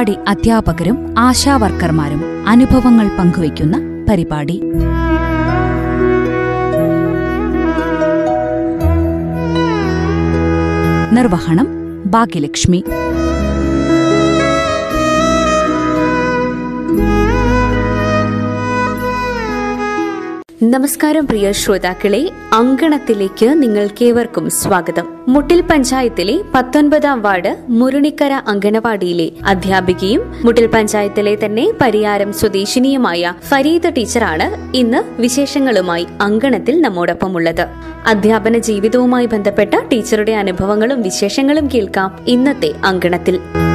അംഗൻവാടി അധ്യാപകരും ആശാവർക്കർമാരും അനുഭവങ്ങൾ പങ്കുവയ്ക്കുന്ന പരിപാടി. നിർവഹണം ഭാഗ്യലക്ഷ്മി. നമസ്കാരം പ്രിയ ശ്രോതാക്കളെ അങ്കണത്തിലേക്ക് നിങ്ങൾക്കേവർക്കും സ്വാഗതം. മുട്ടിൽ പഞ്ചായത്തിലെ പത്തൊൻപതാം വാർഡ് മുരുണിക്കര അങ്കണവാടിയിലെ അധ്യാപികയും മുട്ടിൽ പഞ്ചായത്തിലെ തന്നെ പരിയാരം സ്വദേശിനിയുമായ ഫരീദ ടീച്ചറാണ് ഇന്ന് വിശേഷങ്ങളുമായി അങ്കണത്തിൽ നമ്മോടൊപ്പമുള്ളത്. അധ്യാപന ജീവിതവുമായി ബന്ധപ്പെട്ട ടീച്ചറുടെ അനുഭവങ്ങളും വിശേഷങ്ങളും കേൾക്കാം ഇന്നത്തെ അങ്കണത്തിൽ.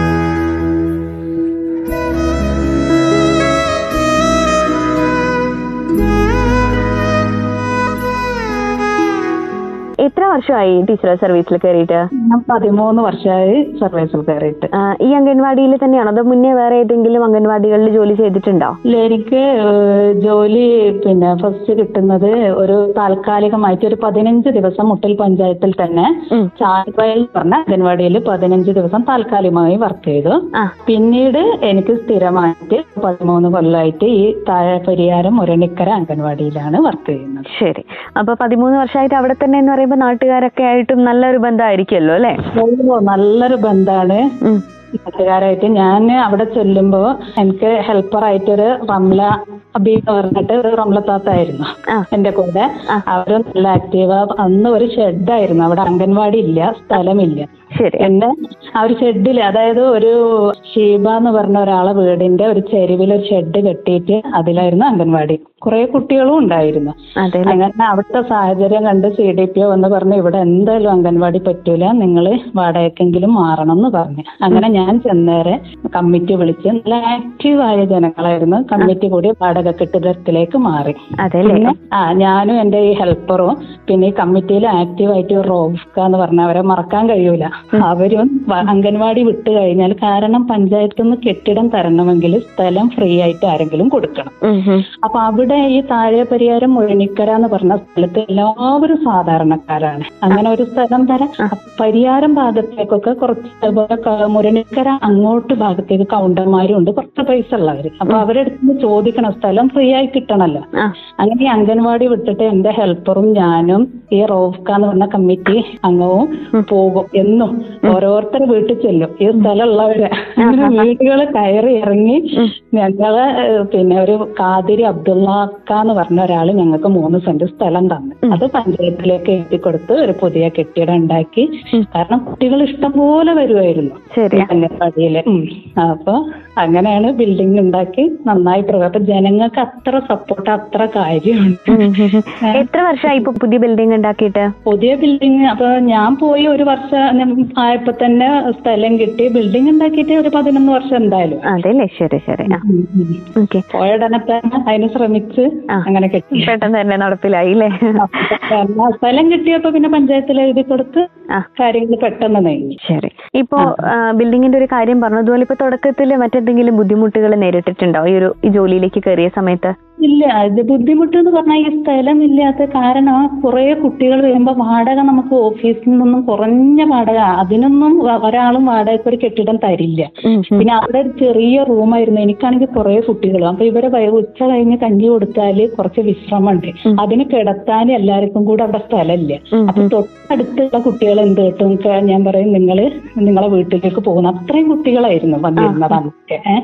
വർഷമായി ടീച്ചർ സർവീസിൽ കയറിയിട്ട് ഞാൻ പതിമൂന്ന് വർഷമായി സർവീസിൽ കയറിയിട്ട് ഈ അംഗൻവാടിയിൽ തന്നെയാണോ? അതോ മുന്നേ വേറെ ഏതെങ്കിലും അംഗൻവാടികളിൽ ജോലി ചെയ്തിട്ടുണ്ടോ? ഇല്ല, എനിക്ക് ജോലി പിന്നെ ഫസ്റ്റ് കിട്ടുന്നത് ഒരു താൽക്കാലികമായിട്ട് ഒരു പതിനഞ്ച് ദിവസം മുട്ടൽ പഞ്ചായത്തിൽ തന്നെ ചായവയൽ പറഞ്ഞ അംഗൻവാടിയിൽ പതിനഞ്ച് ദിവസം താൽക്കാലികമായി വർക്ക് ചെയ്തു. പിന്നീട് എനിക്ക് സ്ഥിരമായിട്ട് പതിമൂന്ന് കൊല്ലമായിട്ട് ഈ താഴെ പരിയാരം മുരണിക്കര അംഗൻവാടിയിലാണ് വർക്ക് ചെയ്യുന്നത്. ശരി. അപ്പൊ പതിമൂന്ന് വർഷമായിട്ട് അവിടെ തന്നെ എന്ന് പറയുമ്പോൾ നാട്ടുകാരൊക്കെ ആയിട്ടും നല്ലൊരു ബന്ധമായിരിക്കുമല്ലോ അല്ലെ? നല്ലൊരു ബന്ധാണ് നാട്ടുകാരായിട്ട് ഞാൻ അവിടെ ചെല്ലുമ്പോ എനിക്ക് ഹെൽപ്പറായിട്ടൊരു റംല അബി എന്ന് പറഞ്ഞിട്ട് ഒരു റംല താത്തായിരുന്നു എന്റെ കൂടെ. അവരും നല്ല ആക്റ്റീവ് അന്ന് ഒരു ഷെഡായിരുന്നു അവിടെ അംഗൻവാടി ഇല്ല സ്ഥലമില്ല. ശരി. പിന്നെ ആ ഒരു ഷെഡിൽ അതായത് ഒരു ഷീബ എന്ന് പറഞ്ഞ ഒരാളെ വീടിന്റെ ഒരു ചെരുവിൽ ഒരു ഷെഡ് കെട്ടിയിട്ട് അതിലായിരുന്നു അംഗൻവാടി. കുറെ കുട്ടികളും ഉണ്ടായിരുന്നു. അങ്ങനെ അവിടുത്തെ സാഹചര്യം കണ്ട് സി ഡി പി ഒ എന്ന് പറഞ്ഞ് ഇവിടെ എന്തായാലും അംഗൻവാടി പറ്റൂല. നിങ്ങൾ വാടകയ്ക്കെങ്കിലും മാറണം എന്ന് പറഞ്ഞു. അങ്ങനെ ഞാൻ ചെന്നേരെ കമ്മിറ്റി വിളിച്ച് നല്ല ആക്റ്റീവായ ജനങ്ങളായിരുന്നു. കമ്മിറ്റി കൂടി വാടക കെട്ടിടത്തിലേക്ക് മാറി. പിന്നെ ആ ഞാനും എന്റെ ഈ ഹെൽപ്പറും പിന്നെ ഈ കമ്മിറ്റിയിൽ ആക്റ്റീവായിട്ട് റോഫ്ക എന്ന് പറഞ്ഞ അവരെ മറക്കാൻ കഴിയൂല. അവരും അംഗൻവാടി വിട്ടു കഴിഞ്ഞാൽ കാരണം പഞ്ചായത്തിൽ നിന്ന് കെട്ടിടം തരണമെങ്കിൽ സ്ഥലം ഫ്രീ ആയിട്ട് ആരെങ്കിലും കൊടുക്കണം. അപ്പൊ അവിടെ ഈ താഴെ പരിഹാരം മുഴനിക്കര എന്ന് പറഞ്ഞ സ്ഥലത്ത് എല്ലാവരും സാധാരണക്കാരാണ്. അങ്ങനെ ഒരു സ്ഥലം തരാം പരിയാരം ഭാഗത്തേക്കൊക്കെ കുറച്ച് അതുപോലെ മുരണിക്കര അങ്ങോട്ട് ഭാഗത്തേക്ക് കൗണ്ടർമാരും ഉണ്ട് കുറച്ച് പൈസ ഉള്ളവര്. അപ്പൊ അവരെടുത്ത് ചോദിക്കണം സ്ഥലം ഫ്രീ ആയി കിട്ടണല്ലോ. അങ്ങനെ ഈ അംഗൻവാടി വിട്ടിട്ട് എന്റെ ഹെൽപ്പറും ഞാനും ഈ റോഫ്ക എന്ന് പറഞ്ഞ കമ്മിറ്റി അംഗവും പോകും എന്നും ഓരോരുത്തർ വീട്ടിൽ ചെല്ലും. ഈ സ്ഥലമുള്ളവരെ. അങ്ങനെ വീടുകൾ കയറി ഇറങ്ങി ഞങ്ങൾ പിന്നെ ഒരു കാതിരി അബ്ദുള്ളക്ക എന്ന് പറഞ്ഞ ഒരാൾ ഞങ്ങൾക്ക് മൂന്ന് സെന്റ് സ്ഥലം തന്നു. അത് പഞ്ചായത്തിലേക്ക് എഴുതി കൊടുത്ത് ഒരു പുതിയ കെട്ടിടം ഉണ്ടാക്കി. കാരണം കുട്ടികൾ ഇഷ്ടം പോലെ വരുമായിരുന്നു അംഗൻവാടിയിൽ അപ്പൊ അങ്ങനെയാണ് ബിൽഡിംഗ് ഉണ്ടാക്കി നന്നായി. അപ്പൊ ജനങ്ങൾക്ക് അത്ര സപ്പോർട്ട് അത്ര കാര്യമുണ്ട്. എത്ര വർഷമായി ഇപ്പൊ പുതിയ ബിൽഡിംഗ് ഉണ്ടാക്കിയിട്ട്? പുതിയ ബിൽഡിംഗ് അപ്പൊ ഞാൻ പോയി ഒരു വർഷം ആയപ്പോ തന്നെ സ്ഥലം കിട്ടി. ബിൽഡിംഗ് ഉണ്ടാക്കിയിട്ട് ഒരു പതിനൊന്ന് വർഷം എന്തായാലും. അതെല്ലേ? ശരി ശരി. പോയ ഉടനെ തന്നെ അതിന് ശ്രമിച്ച് അങ്ങനെ കിട്ടി. പെട്ടെന്ന് തന്നെ നടപ്പിലായി അല്ലേ? സ്ഥലം കിട്ടിയപ്പോ പിന്നെ പഞ്ചായത്തിൽ എഴുതി കൊടുത്ത് കാര്യങ്ങൾ പെട്ടെന്ന് നീങ്ങി. ശരി. ഇപ്പോ ബിൽഡിങ്ങിന്റെ ഒരു കാര്യം പറഞ്ഞു. അതുപോലെ ഇപ്പൊ തുടക്കത്തിൽ മറ്റെന്തെങ്കിലും ബുദ്ധിമുട്ടുകൾ നേരിട്ടിട്ടുണ്ടോ? ഈ ഒരു ഈ ജോലിയിലേക്ക് കയറിയ സമയത്ത്? ഇല്ല ഇത് ബുദ്ധിമുട്ട് എന്ന് പറഞ്ഞാൽ ഈ സ്ഥലമില്ലാത്ത കാരണം കുറെ കുട്ടികൾ വരുമ്പോ വാടക നമുക്ക് ഓഫീസിൽ നിന്നും കുറഞ്ഞ വാടക അതിനൊന്നും ഒരാളും വാടകയ്ക്ക് ഒരു കെട്ടിടം തരില്ല. പിന്നെ അവിടെ ഒരു ചെറിയ റൂമായിരുന്നു എനിക്കാണെങ്കിൽ കുറെ കുട്ടികൾ. അപ്പൊ ഇവരെ ഉച്ച കഴിഞ്ഞ് കഞ്ഞി കൊടുത്താൽ കുറച്ച് വിശ്രമമുണ്ട്. അതിന് കിടത്താൻ എല്ലാവർക്കും കൂടെ അവിടെ സ്ഥലമില്ല. അപ്പൊ തൊട്ടടുത്തുള്ള കുട്ടികൾ എന്ത് കിട്ടും? ഞാൻ പറയും നിങ്ങൾ നിങ്ങളെ വീട്ടിലേക്ക് പോകുന്ന. അത്രയും കുട്ടികളായിരുന്നു വന്നിരുന്നത് അന്നൊക്കെ ഏഹ്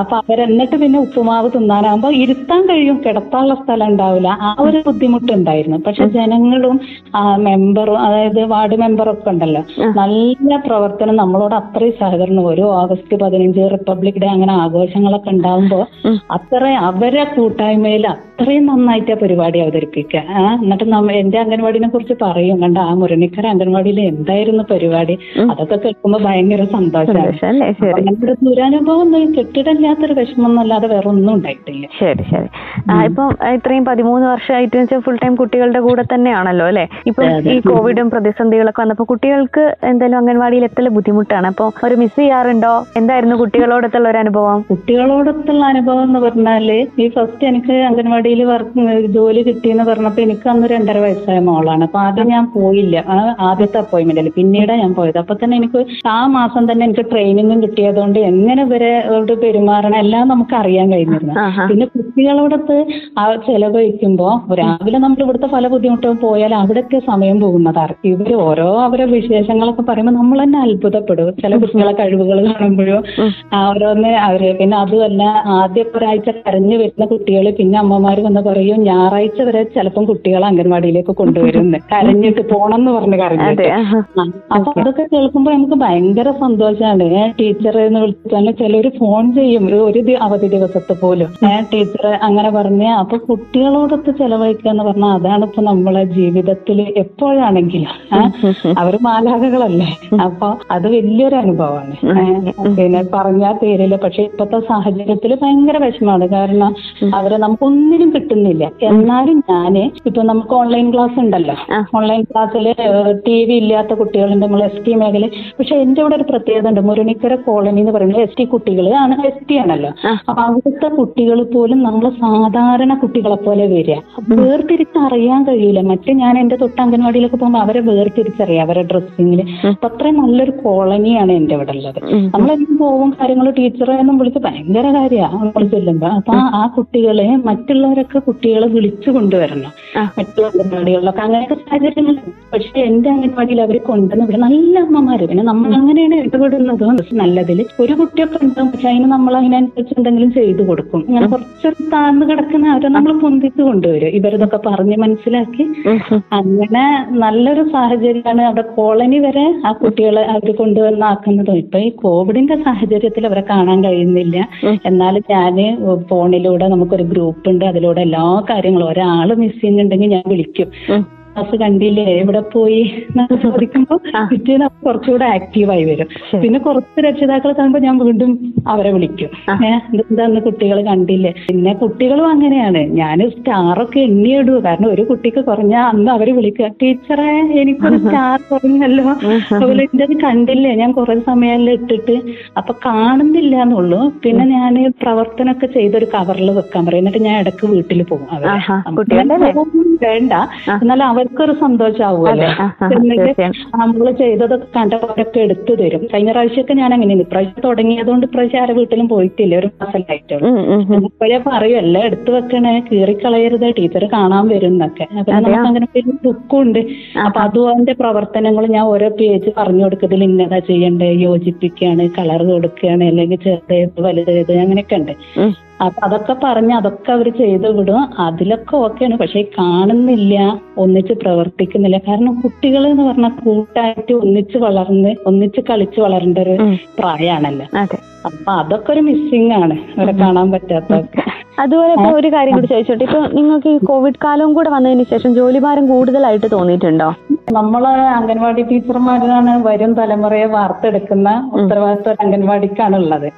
അപ്പൊ അവരെന്നിട്ട് പിന്നെ ഉപ്പുമാവ് തിന്നാനാകുമ്പോ ഇരുത്താൻ കഴിയും. കിടത്താനുള്ള സ്ഥലം ഉണ്ടാവില്ല. ആ ഒരു ബുദ്ധിമുട്ടുണ്ടായിരുന്നു. പക്ഷെ ജനങ്ങളും മെമ്പറും അതായത് വാർഡ് മെമ്പറൊക്കെ ഉണ്ടല്ലോ. നല്ല പ്രവർത്തനം നമ്മളോട് അത്രയും സഹകരണം. ഓരോ ഓഗസ്റ്റ് പതിനഞ്ച് റിപ്പബ്ലിക് ഡേ അങ്ങനെ ആഘോഷങ്ങളൊക്കെ ഉണ്ടാകുമ്പോ അത്ര അവരെ കൂട്ടായ്മയിൽ അത്രയും നന്നായിട്ട് ആ പരിപാടി അവതരിപ്പിക്കുക എന്നിട്ട് എന്റെ അംഗൻവാടിനെ കുറിച്ച് പറയും. കണ്ട ആ മുരണിക്കര അംഗൻവാടിയിൽ എന്തായിരുന്നു പരിപാടി? അതൊക്കെ കേൾക്കുമ്പോൾ ഭയങ്കര സന്തോഷമാണ് ദുരനുഭവം ഒന്നും കെട്ടിടമില്ലാത്തൊരു വിഷമം എന്നല്ലാതെ വേറെ ഒന്നും ഉണ്ടായിട്ടില്ല. ശരി ശരി. ഇപ്പം ഇത്രയും പതിമൂന്ന് വർഷമായിട്ട് വെച്ചാൽ ഫുൾ ടൈം കുട്ടികളുടെ കൂടെ തന്നെയാണല്ലോ അല്ലെ? ഇപ്പം ഈ കോവിഡും പ്രതിസന്ധികളൊക്കെ വന്നപ്പോൾ കുട്ടികൾക്ക് എന്തായാലും അംഗൻവാടിയിൽ എത്തൽ ബുദ്ധിമുട്ടാണ്. അപ്പോൾ ഒരു മിസ് ചെയ്യാറുണ്ടോ? എന്തായിരുന്നു കുട്ടികളോടത്തുള്ള ഒരു അനുഭവം? കുട്ടികളോടത്തുള്ള അനുഭവം എന്ന് പറഞ്ഞാൽ ഈ ഫസ്റ്റ് എനിക്ക് അംഗൻവാടിയിൽ വർക്ക് ജോലി കിട്ടിയെന്ന് പറഞ്ഞപ്പോ എനിക്ക് അന്ന് രണ്ടര വയസ്സായ മോളാണ്. അപ്പൊ ആദ്യം ഞാൻ പോയില്ല. ആദ്യത്തെ അപ്പോയിന്റ്മെന്റിൽ പിന്നീടാ ഞാൻ പോയത്. അപ്പൊ തന്നെ എനിക്ക് ആ മാസം തന്നെ എനിക്ക് ട്രെയിനിങ്ങും കിട്ടിയതുകൊണ്ട് എങ്ങനെ ഇവരെ പെരുമാറണം എല്ലാം നമുക്ക് അറിയാൻ കഴിഞ്ഞിരുന്നു. പിന്നെ പിന്നെ കുട്ടികളോടൊത്ത് ആ ചെലവഴിക്കുമ്പോ രാവിലെ നമ്മൾ ഇവിടുത്തെ പല ബുദ്ധിമുട്ടും പോയാൽ അവിടൊക്കെ സമയം പോകുന്നത് ഇവർ ഇവർ ഓരോ അവരെ വിശേഷങ്ങളൊക്കെ പറയുമ്പോൾ നമ്മൾ തന്നെ അത്ഭുതപ്പെടും. ചില കുട്ടികളെ കഴിവുകൾ കാണുമ്പോഴും ഓരോന്ന് അവർ പിന്നെ അതുമല്ല ആദ്യ ഒരാഴ്ച കരഞ്ഞു വരുന്ന കുട്ടികൾ പിന്നെ അമ്മമാർ വന്ന് പറയും ഞായറാഴ്ച വരെ ചിലപ്പം കുട്ടികളെ അംഗൻവാടിയിലേക്ക് കൊണ്ടുവരുന്നു. കരഞ്ഞിട്ട് പോണം എന്ന് പറഞ്ഞ് കരഞ്ഞിട്ട് അപ്പൊ അതൊക്കെ കേൾക്കുമ്പോ നമുക്ക് ഭയങ്കര സന്തോഷമാണ് ടീച്ചർ എന്ന് വിളിച്ചാൽ ചിലർ ഫോൺ ചെയ്യും. ഒരു- അവധി ദിവസത്തെ പോലും. ടീച്ചർ അങ്ങനെ പറഞ്ഞ് അപ്പൊ കുട്ടികളോടൊത്ത് ചെലവഴിക്കുക എന്ന് പറഞ്ഞാൽ അതാണ് ഇപ്പൊ നമ്മളെ ജീവിതത്തിൽ എപ്പോഴാണെങ്കിലും. അവർ അവർ മാലാകകളല്ലേ അപ്പൊ അത് വലിയൊരു അനുഭവമാണ്. പിന്നെ പറഞ്ഞാൽ തീരില്ല. പക്ഷെ ഇപ്പത്തെ സാഹചര്യത്തിൽ ഭയങ്കര വിഷമമാണ്. കാരണം അവരെ നമുക്കൊന്നിനും കിട്ടുന്നില്ല. എന്നാലും ഞാൻ ഇപ്പൊ നമുക്ക് ഓൺലൈൻ ക്ലാസ് ഉണ്ടല്ലോ. ഓൺലൈൻ ക്ലാസ്സിൽ ടി വി ഇല്ലാത്ത കുട്ടികളുണ്ട്. നമ്മൾ എസ് ടി മേഖല പക്ഷെ എന്റെ ഇവിടെ ഒരു പ്രത്യേകത ഉണ്ട്. മുരണിക്കര കോളനി എന്ന് പറയുന്നത് എസ് ടി കുട്ടികൾ ആണ് എസ് ടി ആണല്ലോ. അപ്പൊ അവിടുത്തെ കുട്ടികൾ പോലും നമ്മൾ സാധാരണ കുട്ടികളെ പോലെ വരിക. വേർതിരിച്ച് അറിയാൻ കഴിയില്ല. മറ്റേ ഞാൻ എന്റെ തൊട്ട് അംഗൻവാടിയിലൊക്കെ പോകുമ്പോൾ അവരെ വേർതിരിച്ചറിയാം. അവരെ ഡ്രസ്സിങ്ങിൽ. അപ്പൊ അത്രയും നല്ലൊരു കോളനിയാണ് എന്റെ ഇവിടെ ഉള്ളത്. നമ്മളെന്നും പോവും കാര്യങ്ങൾ ടീച്ചറെ എന്നും വിളിച്ച് ഭയങ്കര കാര്യമാണ് നമ്മൾ ചെല്ലുമ്പോ. അപ്പൊ ആ- കുട്ടികളെ മറ്റുള്ളവരൊക്കെ കുട്ടികളെ വിളിച്ചു കൊണ്ടുവരണം. മറ്റുള്ള അംഗൻവാടികളിലൊക്കെ. അങ്ങനെയൊക്കെ സാഹചര്യങ്ങൾ പക്ഷെ എന്റെ അംഗൻവാടിയിൽ അവർ കൊണ്ടുവന്ന് ഇവിടെ നല്ല അമ്മമാര്. പിന്നെ നമ്മൾ അങ്ങനെയാണ് ഇടപെടുന്നത്. നല്ലതിൽ ഒരു കുട്ടിയൊക്കെ ഉണ്ടാവും പക്ഷെ അതിന് നമ്മൾ അതിനനുസരിച്ച് എന്തെങ്കിലും ചെയ്തു കൊടുക്കും. അങ്ങനെ കുറച്ചൊരു താഴ്ന്നു കിടക്കുന്ന അവരെ നമ്മൾ പൊന്തിച്ചു കൊണ്ടുവരും. ഇവരിതൊക്കെ പറഞ്ഞ് മനസ്സിലാക്കി. അങ്ങനെ നല്ലൊരു സാഹചര്യമാണ് അവിടെ കോളനി വരെ ആ കുട്ടികളെ അവർ കൊണ്ടുവന്നാക്കുന്നതും ഇപ്പൊ ഈ കോവിഡിന്റെ സാഹചര്യത്തിൽ അവരെ കാണാൻ കഴിയുന്നില്ല. എന്നാലും ഞാൻ ഫോണിലൂടെ നമുക്കൊരു ഗ്രൂപ്പ് ഉണ്ട് അതിലൂടെ എല്ലാ കാര്യങ്ങളും ഒരാൾ മിസ്സിംഗ് ഉണ്ടെങ്കിൽ ഞാൻ വിളിക്കും. ക്ലാസ് കണ്ടില്ലേ? എവിടെ പോയി എന്നൊക്കെ ചോദിക്കുമ്പോൾ പിറ്റേന്ന് അവർ കുറച്ചുകൂടെ ആക്റ്റീവായി വരും. പിന്നെ കുറച്ച് രക്ഷിതാക്കളെ കാണുമ്പോൾ ഞാൻ വീണ്ടും അവരെ വിളിക്കും. ഏഹ് എന്താന്ന് കുട്ടികൾ കണ്ടില്ലേ? പിന്നെ കുട്ടികളും അങ്ങനെയാണ്. ഞാൻ സ്റ്റാറൊക്കെ എണ്ണിയിടുക കാരണം ഒരു കുട്ടിക്ക് കുറഞ്ഞ അന്ന് അവർ വിളിക്കുക ടീച്ചറെ എനിക്കൊരു സ്റ്റാർ കുറഞ്ഞല്ലോ. അതുപോലെ എന്റെ അത് കണ്ടില്ലേ? ഞാൻ കുറെ സമയം ഇട്ടിട്ട്. അപ്പൊ കാണുന്നില്ല എന്നുള്ളൂ. പിന്നെ ഞാൻ പ്രവർത്തനമൊക്കെ ചെയ്തൊരു കവറിൽ വെക്കാൻ പറയും. എന്നിട്ട് ഞാൻ ഇടയ്ക്ക് വീട്ടിൽ പോകും അവരെ. വേണ്ട. എന്നാലും അവർക്കൊരു സന്തോഷമാവുമല്ലോ. നമ്മൾ ചെയ്തതൊക്കെ കണ്ടവരൊക്കെ എടുത്തു തരും. കഴിഞ്ഞ പ്രാവശ്യമൊക്കെ ഞാൻ അങ്ങനെ ഇപ്രാവശ്യം തുടങ്ങിയതുകൊണ്ട് ഇപ്രാവശ്യം ആരെ വീട്ടിലും പോയിട്ടില്ല. ഒരു മാസമായിട്ടുള്ളൂ. ഇപ്പോഴേ പറയും എല്ലാം എടുത്തു വെക്കണേ കീറിക്കളയരുത് ടീച്ചർ കാണാൻ വരും എന്നൊക്കെ അപ്പൊ നമുക്ക് അങ്ങനെ ഒരു അപ്പൊ അതും അതിന്റെ പ്രവർത്തനങ്ങൾ ഞാൻ ഓരോ പേജ് പറഞ്ഞു കൊടുക്കത്തിൽ ഇന്നതാ ചെയ്യണ്ടേ യോജിപ്പിക്കുകയാണ് കളർ കൊടുക്കുകയാണ് അല്ലെങ്കിൽ ചെറുതേത് വലുതേത് അങ്ങനെയൊക്കെ ഉണ്ട്. അപ്പൊ അതൊക്കെ പറഞ്ഞ് അതൊക്കെ അവർ ചെയ്തു വിടും. അതിലൊക്കെ ഓക്കെയാണ്. പക്ഷെ കാണുന്നില്ല ഒന്നിച്ച് പ്രവർത്തിക്കുന്നില്ല. കാരണം കുട്ടികൾ എന്ന് പറഞ്ഞാൽ കൂട്ടായിട്ട് ഒന്നിച്ച് വളർന്ന് ഒന്നിച്ച് കളിച്ച് വളരേണ്ട ഒരു. പ്രായമാണല്ലോ. അപ്പൊ അതൊക്കെ ഒരു മിസ്സിംഗ് ആണ്. അവരെ കാണാൻ പറ്റാത്തൊക്കെ അതുപോലെ ഇപ്പൊ ഒരു കാര്യം കൂടി ചോദിച്ചോട്ടെ. ഇപ്പൊ നിങ്ങൾക്ക് ഈ കോവിഡ് കാലവും കൂടെ വന്നതിന് ശേഷം ജോലിഭാരം കൂടുതലായിട്ട് തോന്നിയിട്ടുണ്ടോ? നമ്മൾ അംഗൻവാടി ടീച്ചർമാരാണ് വരും തലമുറയെ വാർത്തെടുക്കുന്ന ഉത്തരവാദിത്വം അംഗൻവാടിക്കാണ് ഉള്ളത്.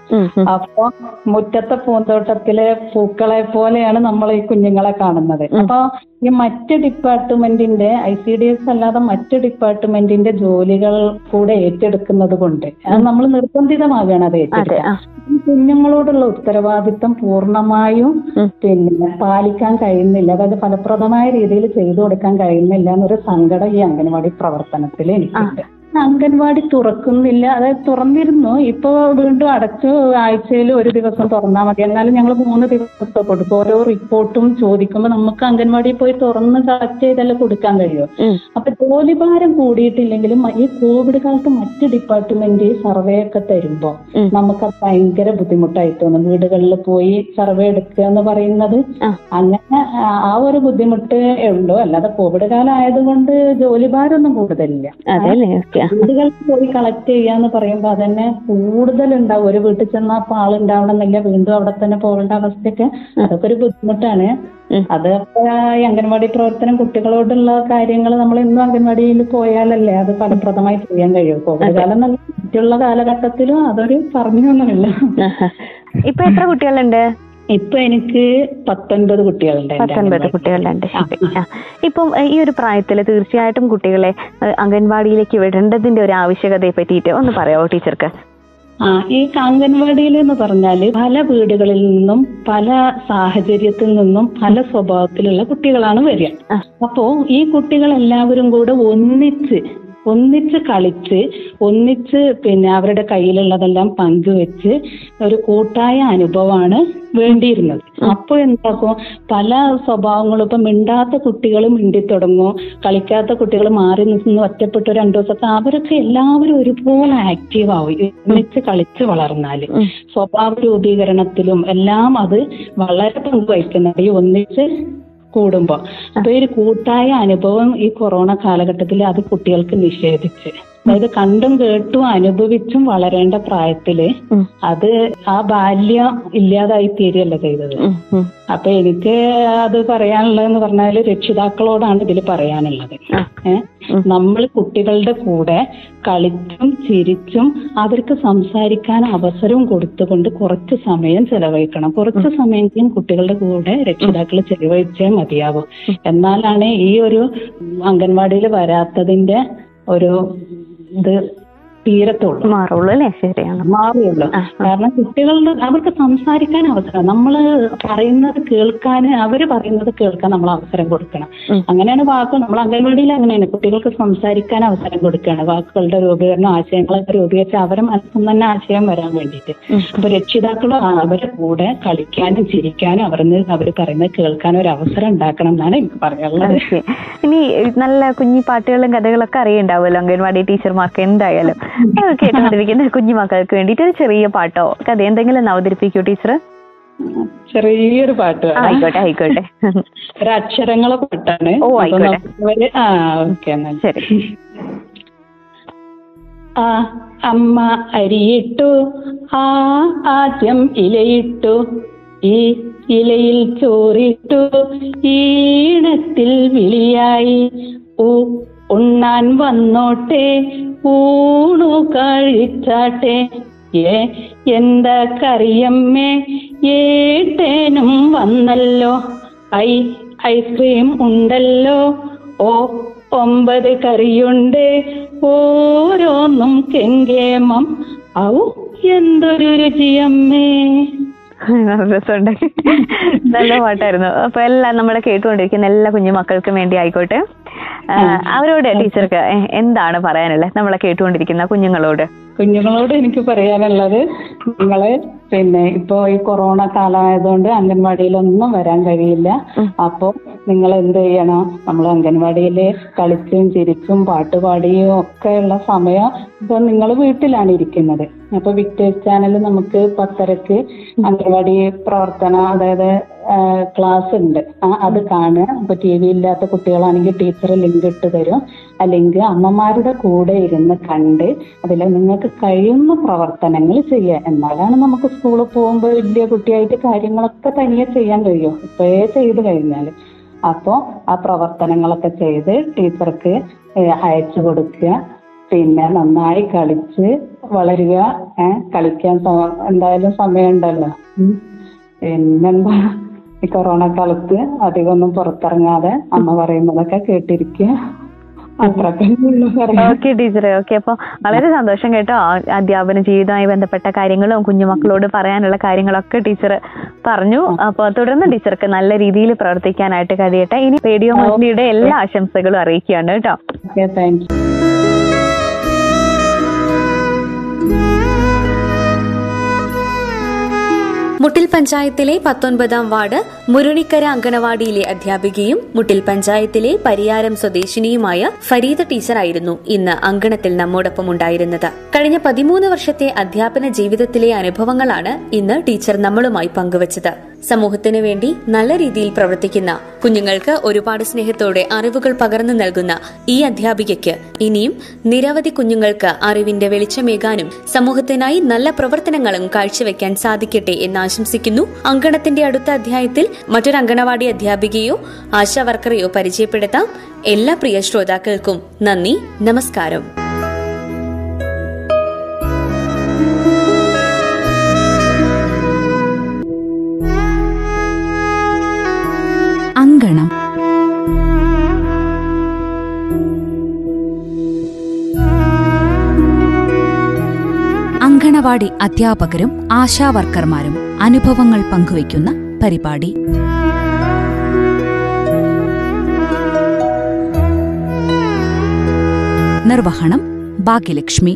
അപ്പൊ മുറ്റത്തെ പൂന്തോട്ടത്തിലെ പൂക്കളെ പോലെയാണ് നമ്മൾ ഈ കുഞ്ഞുങ്ങളെ കാണുന്നത്. അപ്പൊ ഈ മറ്റ് ഡിപ്പാർട്ട്മെന്റിന്റെ ഐ സി ഡി എസ് അല്ലാതെ മറ്റ് ഡിപ്പാർട്ട്മെന്റിന്റെ ജോലികൾ കൂടെ ഏറ്റെടുക്കുന്നത് കൊണ്ട് അത് നമ്മൾ നിർബന്ധിതമാകുകയാണ് അത് ഏറ്റെടുക്കുക ഏറ്റെടുക്കാൻ. കുഞ്ഞുങ്ങളോടുള്ള ഉത്തരവാദിത്തം പൂർണമായും. പിന്നെ പാലിക്കാൻ കഴിയുന്നില്ല. അതായത് ഫലപ്രദമായ രീതിയിൽ ചെയ്തു കൊടുക്കാൻ കഴിയുന്നില്ല എന്നൊരു സങ്കടം ഈ അംഗൻവാടി പ്രവർത്തനത്തിൽ എനിക്കുണ്ട്. അംഗൻവാടി തുറക്കുന്നില്ല. അതായത് തുറന്നിരുന്നു. ഇപ്പൊ വീണ്ടും അടച്ചു ആഴ്ചയിൽ ഒരു ദിവസം തുറന്നാൽ മതി. എന്നാലും ഞങ്ങൾ മൂന്ന് ദിവസത്തെ കൊടുക്കും. ഓരോ റിപ്പോർട്ടും ചോദിക്കുമ്പോൾ നമുക്ക് അംഗൻവാടിയിൽ പോയി തുറന്ന് കളക്ട് ചെയ്തല്ലേ കൊടുക്കാൻ കഴിയും. അപ്പൊ ജോലിഭാരം കൂടിയിട്ടില്ലെങ്കിലും ഈ കോവിഡ് കാലത്ത് മറ്റ് ഡിപ്പാർട്ട്മെന്റ് സർവേ ഒക്കെ തരുമ്പോ നമുക്ക് ഭയങ്കര ബുദ്ധിമുട്ടായി തോന്നും. വീടുകളിൽ പോയി സർവേ എടുക്കുക എന്ന് പറയുന്നത്. അങ്ങനെ ആ ഒരു ബുദ്ധിമുട്ട് ഉള്ളൂ. അല്ലാതെ കോവിഡ് കാലം ആയതുകൊണ്ട് ജോലിഭാരമൊന്നും കൂടുതലില്ല. അതെ അല്ലേ? ഓക്കെ. വീടുകളിൽ പോയി കളക്ട് ചെയ്യാന്ന് പറയുമ്പോ അതന്നെ കൂടുതൽ ഉണ്ടാവും ഒരു വീട്ടിൽ ചെന്നാൽ അപ്പൊ ആളുണ്ടാവണമെന്നില്ല. വീണ്ടും അവിടെ തന്നെ പോകേണ്ട അവസ്ഥയൊക്കെ അതൊക്കെ ഒരു ബുദ്ധിമുട്ടാണ്. അതൊക്കെ അംഗൻവാടി പ്രവർത്തനം കുട്ടികളോടുള്ള കാര്യങ്ങൾ നമ്മൾ ഇന്നും അംഗൻവാടിയിൽ പോയാലല്ലേ അത് ഫലപ്രദമായി ചെയ്യാൻ കഴിയും. കോവിഡ് കാലം നല്ല മറ്റുള്ള കാലഘട്ടത്തിലും അതൊരു പറഞ്ഞൊന്നുമില്ല. ഇപ്പൊ എത്ര കുട്ടികളുണ്ട്? ഇപ്പൊ എനിക്ക് പത്തൊൻപത് കുട്ടികളുണ്ട് പത്തൊൻപത്. കുട്ടികളുണ്ട്. ഇപ്പം ഈ ഒരു പ്രായത്തിൽ തീർച്ചയായിട്ടും കുട്ടികളെ അംഗൻവാടിയിലേക്ക് വിടേണ്ടതിന്റെ ഒരു ആവശ്യകതയെ പറ്റിയിട്ട് ഒന്ന് പറയാവോ ടീച്ചർക്ക്? ആ ഈ അംഗൻവാടിയിൽ എന്ന് പറഞ്ഞാൽ പല വീടുകളിൽ നിന്നും പല സാഹചര്യത്തിൽ നിന്നും പല സ്വഭാവത്തിലുള്ള കുട്ടികളാണ് വരിക. അപ്പോ ഈ കുട്ടികളെല്ലാവരും കൂടെ ഒന്നിച്ച് ഒന്നിച്ച് കളിച്ച് ഒന്നിച്ച് പിന്നെ അവരുടെ കയ്യിലുള്ളതെല്ലാം പങ്കുവെച്ച് ഒരു കൂട്ടായ അനുഭവമാണ് വേണ്ടിയിരുന്നത്. അപ്പൊ എന്താക്കും? പല സ്വഭാവങ്ങളും ഇപ്പൊ മിണ്ടാത്ത കുട്ടികൾ മിണ്ടിത്തുടങ്ങും കളിക്കാത്ത കുട്ടികൾ മാറി നിന്ന് ഒറ്റപ്പെട്ടു രണ്ടു ദിവസത്തെ അവരൊക്കെ എല്ലാവരും ഒരുപോലെ ആക്റ്റീവ് ആവും ഒന്നിച്ച് കളിച്ച് വളർന്നാൽ. ഉം. സ്വഭാവ രൂപീകരണത്തിലും എല്ലാം അത് വളരെ പങ്കുവഹിക്കുന്നുണ്ട്. ഈ ഒന്നിച്ച് കൂടുമ്പോ. അപ്പൊ ഈ ഒരു കൂട്ടായ അനുഭവം ഈ കൊറോണ കാലഘട്ടത്തിൽ അത് കുട്ടികൾക്ക് നിഷേധിച്ച്. അതായത് കണ്ടും കേട്ടും അനുഭവിച്ചും വളരേണ്ട പ്രായത്തിൽ അത് ആ ബാല്യം ഇല്ലാതായി തീരുകയല്ല ചെയ്തത്. അപ്പൊ എനിക്ക് അത് പറയാനുള്ളതെന്ന് പറഞ്ഞാൽ രക്ഷിതാക്കളോടാണ് ഇതിൽ പറയാനുള്ളത്. നമ്മൾ കുട്ടികളുടെ കൂടെ കളിച്ചും ചിരിച്ചും അവർക്ക് സംസാരിക്കാൻ അവസരവും കൊടുത്തുകൊണ്ട് കുറച്ച് സമയം ചെലവഴിക്കണം. കുറച്ച് സമയമെങ്കിലും കുട്ടികളുടെ കൂടെ രക്ഷിതാക്കൾ ചെലവഴിച്ചേ മതിയാവും. എന്നാലാണ് ഈ ഒരു അംഗൻവാടിയിൽ വരാത്തതിന്റെ ഒരു ഇത് തീരത്തുള്ളൂ മാറുള്ളൂ അല്ലേ? ശരിയാണ്. മാറുള്ളൂ. കാരണം കുട്ടികളുടെ അവർക്ക് സംസാരിക്കാൻ അവസരം നമ്മൾ പറയുന്നത് കേൾക്കാൻ അവർ പറയുന്നത് കേൾക്കാൻ നമ്മൾ അവസരം കൊടുക്കണം. അങ്ങനെയാണ് വാക്ക്. നമ്മൾ അംഗൻവാടിയിൽ അങ്ങനെയാണ്. കുട്ടികൾക്ക് സംസാരിക്കാൻ അവസരം കൊടുക്കുകയാണ്. വാക്കുകളുടെ രൂപീകരണം ആശയങ്ങളൊക്കെ രൂപീകരിച്ച് അവരെ മനസ്സിൽ നിന്ന് തന്നെ ആശയം വരാൻ വേണ്ടിയിട്ട്. അപ്പൊ രക്ഷിതാക്കളും അവരെ കൂടെ കളിക്കാനും ചിരിക്കാനും അവരിന്ന് അവർ പറയുന്നത് കേൾക്കാനും ഒരു അവസരം ഉണ്ടാക്കണം എന്നാണ് എനിക്ക് പറയാനുള്ളത്. ഇനി നല്ല കുഞ്ഞി പാട്ടുകളും കഥകളൊക്കെ അറിയണ്ടാവുമല്ലോ അംഗൻവാടി ടീച്ചർമാർക്ക്? എന്തായാലും. കേട്ടുകൊണ്ടിരിക്കുന്ന കുഞ്ഞു മക്കൾക്ക് വേണ്ടിയിട്ട് ഒരു ചെറിയ പാട്ടോ? കഥ എന്തെങ്കിലും അവതരിപ്പിക്കൂ ടീച്ചർ ചെറിയൊരു പാട്ട്. ആയിക്കോട്ടെ ആയിക്കോട്ടെ. ഒരു അക്ഷരങ്ങളെ പാട്ടാണ്. ഓ, ആയിക്കോട്ടെ. ആ ഓക്കെ ശരി. ആ അമ്മ അരിയിട്ടു ആ ആദ്യം ഇലയിട്ടു ഈ ഇലയിൽ ചോറിട്ടു ഈണത്തിൽ വിളിയായി ഊ ഉണ്ണാൻ വന്നോട്ടെ ഊണു കഴിച്ചാട്ടെ. ഏ എന്താ കറിയമ്മേ? ഏട്ടേനും വന്നല്ലോ. ഐ ഐസ്ക്രീം ഉണ്ടല്ലോ. ഓ ഒമ്പത് കറിയുണ്ട്. ഓരോന്നും കെങ്കേമം. ഔ എന്തൊരു രുചിയമ്മേ. രസമുണ്ട്. നല്ല പാട്ടായിരുന്നു. അപ്പൊ എല്ലാം നമ്മളെ കേട്ടുകൊണ്ടിരിക്കുന്ന എല്ലാ കുഞ്ഞു മക്കൾക്കും വേണ്ടി ആയിക്കോട്ടെ. അവരോട് ടീച്ചർക്ക് എന്താണ് പറയാനുള്ളത്? നമ്മളെ കേട്ടുകൊണ്ടിരിക്കുന്ന കുഞ്ഞുങ്ങളോട്. കുഞ്ഞുങ്ങളോട് എനിക്ക് പറയാനുള്ളത് നിങ്ങൾ പിന്നെ ഇപ്പോ ഈ കൊറോണ കാലമായതുകൊണ്ട് അംഗൻവാടിയിലൊന്നും വരാൻ കഴിയില്ല. അപ്പോൾ അപ്പോ നിങ്ങൾ എന്ത് ചെയ്യണം? നമ്മൾ അംഗൻവാടിയിൽ കളിച്ചും ചിരിച്ചും പാട്ടുപാടിയും ഒക്കെയുള്ള സമയം ഇപ്പൊ നിങ്ങൾ വീട്ടിലാണ് ഇരിക്കുന്നത്. അപ്പൊ വിക്ടേഴ്സ് ചാനൽ നമുക്ക് പത്തരക്ക് അംഗൻവാടി പ്രവർത്തനം അതായത് ക്ലാസ് ഉണ്ട്. അത് കാണുക. അപ്പൊ ടി വി ഇല്ലാത്ത കുട്ടികളാണെങ്കിൽ ടീച്ചർ ലിങ്ക് ഇട്ട് തരും. അല്ലെങ്കിൽ അമ്മമാരുടെ കൂടെ ഇരുന്ന് കണ്ട് അതിൽ നിങ്ങൾക്ക് കഴിയുന്ന പ്രവർത്തനങ്ങൾ ചെയ്യുക. എന്നാലാണ് നമുക്ക് സ്കൂളിൽ പോകുമ്പോൾ വലിയ കുട്ടിയായിട്ട് കാര്യങ്ങളൊക്കെ തനിയെ ചെയ്യാൻ കഴിയും. ഇപ്പോഴേ ചെയ്ത് കഴിഞ്ഞാൽ അപ്പോൾ ആ പ്രവർത്തനങ്ങളൊക്കെ ചെയ്ത് ടീച്ചർക്ക് അയച്ചു കൊടുക്കുക. പിന്നെ നന്നായി കളിച്ച് വളരുക ഏ കളിക്കാൻ എന്തായാലും സമയമുണ്ടല്ലോ. പിന്നെന്താ? ഈ കൊറോണ കാലത്ത് അധികം ഒന്നും പുറത്തിറങ്ങാതെ അമ്മ പറയുന്നതൊക്കെ കേട്ടിരിക്കുക. ഓക്കെ ടീച്ചറെ ഓക്കെ. അപ്പൊ വളരെ സന്തോഷം കേട്ടോ. അധ്യാപന ജീവിതവുമായി ബന്ധപ്പെട്ട കാര്യങ്ങളും കുഞ്ഞുമക്കളോട് പറയാനുള്ള കാര്യങ്ങളൊക്കെ ടീച്ചർ പറഞ്ഞു. അപ്പൊ തുടർന്ന് ടീച്ചർക്ക് നല്ല രീതിയിൽ പ്രവർത്തിക്കാനായിട്ട് കഴിയട്ടെ. ഇനി റേഡിയോ മന്ദിയുടെ എല്ലാ ആശംസകളും അറിയിക്കുകയാണ് കേട്ടോ. Thank you. മുട്ടിൽ പഞ്ചായത്തിലെ പത്തൊൻപതാം വാർഡ് മുരുണിക്കര അങ്കണവാടിയിലെ അധ്യാപികയും മുട്ടിൽ പഞ്ചായത്തിലെ പരിയാരം സ്വദേശിനിയുമായ ഫരീദ ടീച്ചറായിരുന്നു ഇന്ന് അങ്കണത്തിൽ നമ്മോടൊപ്പം ഉണ്ടായിരുന്നത്. കഴിഞ്ഞ പതിമൂന്ന് വർഷത്തെ അധ്യാപന ജീവിതത്തിലെ അനുഭവങ്ങളാണ് ഇന്ന് ടീച്ചർ നമ്മളുമായി പങ്കുവച്ചത്. സമൂഹത്തിനു വേണ്ടി നല്ല രീതിയിൽ പ്രവർത്തിക്കുന്ന കുഞ്ഞുങ്ങൾക്ക് ഒരുപാട് സ്നേഹത്തോടെ അറിവുകൾ പകർന്നു നൽകുന്ന ഈ അധ്യാപികയ്ക്ക് ഇനിയും നിരവധി കുഞ്ഞുങ്ങൾക്ക് അറിവിന്റെ വെളിച്ചമേകാനും സമൂഹത്തിനായി നല്ല പ്രവർത്തനങ്ങളും കാഴ്ചവെക്കാൻ സാധിക്കട്ടെ എന്ന് ആശംസിക്കുന്നു. അങ്കണത്തിന്റെ അടുത്ത അധ്യായത്തിൽ മറ്റൊരു അങ്കണവാടി അധ്യാപികയോ ആശാ വർക്കറെയോ പരിചയപ്പെടുത്താം. എല്ലാ പ്രിയ ശ്രോതാക്കൾക്കും നന്ദി നമസ്കാരം. അംഗൻവാടി അധ്യാപകരും ആശാവർക്കർമാരും അനുഭവങ്ങൾ പങ്കുവയ്ക്കുന്ന പരിപാടി. നിർവഹണം ഭാഗ്യലക്ഷ്മി.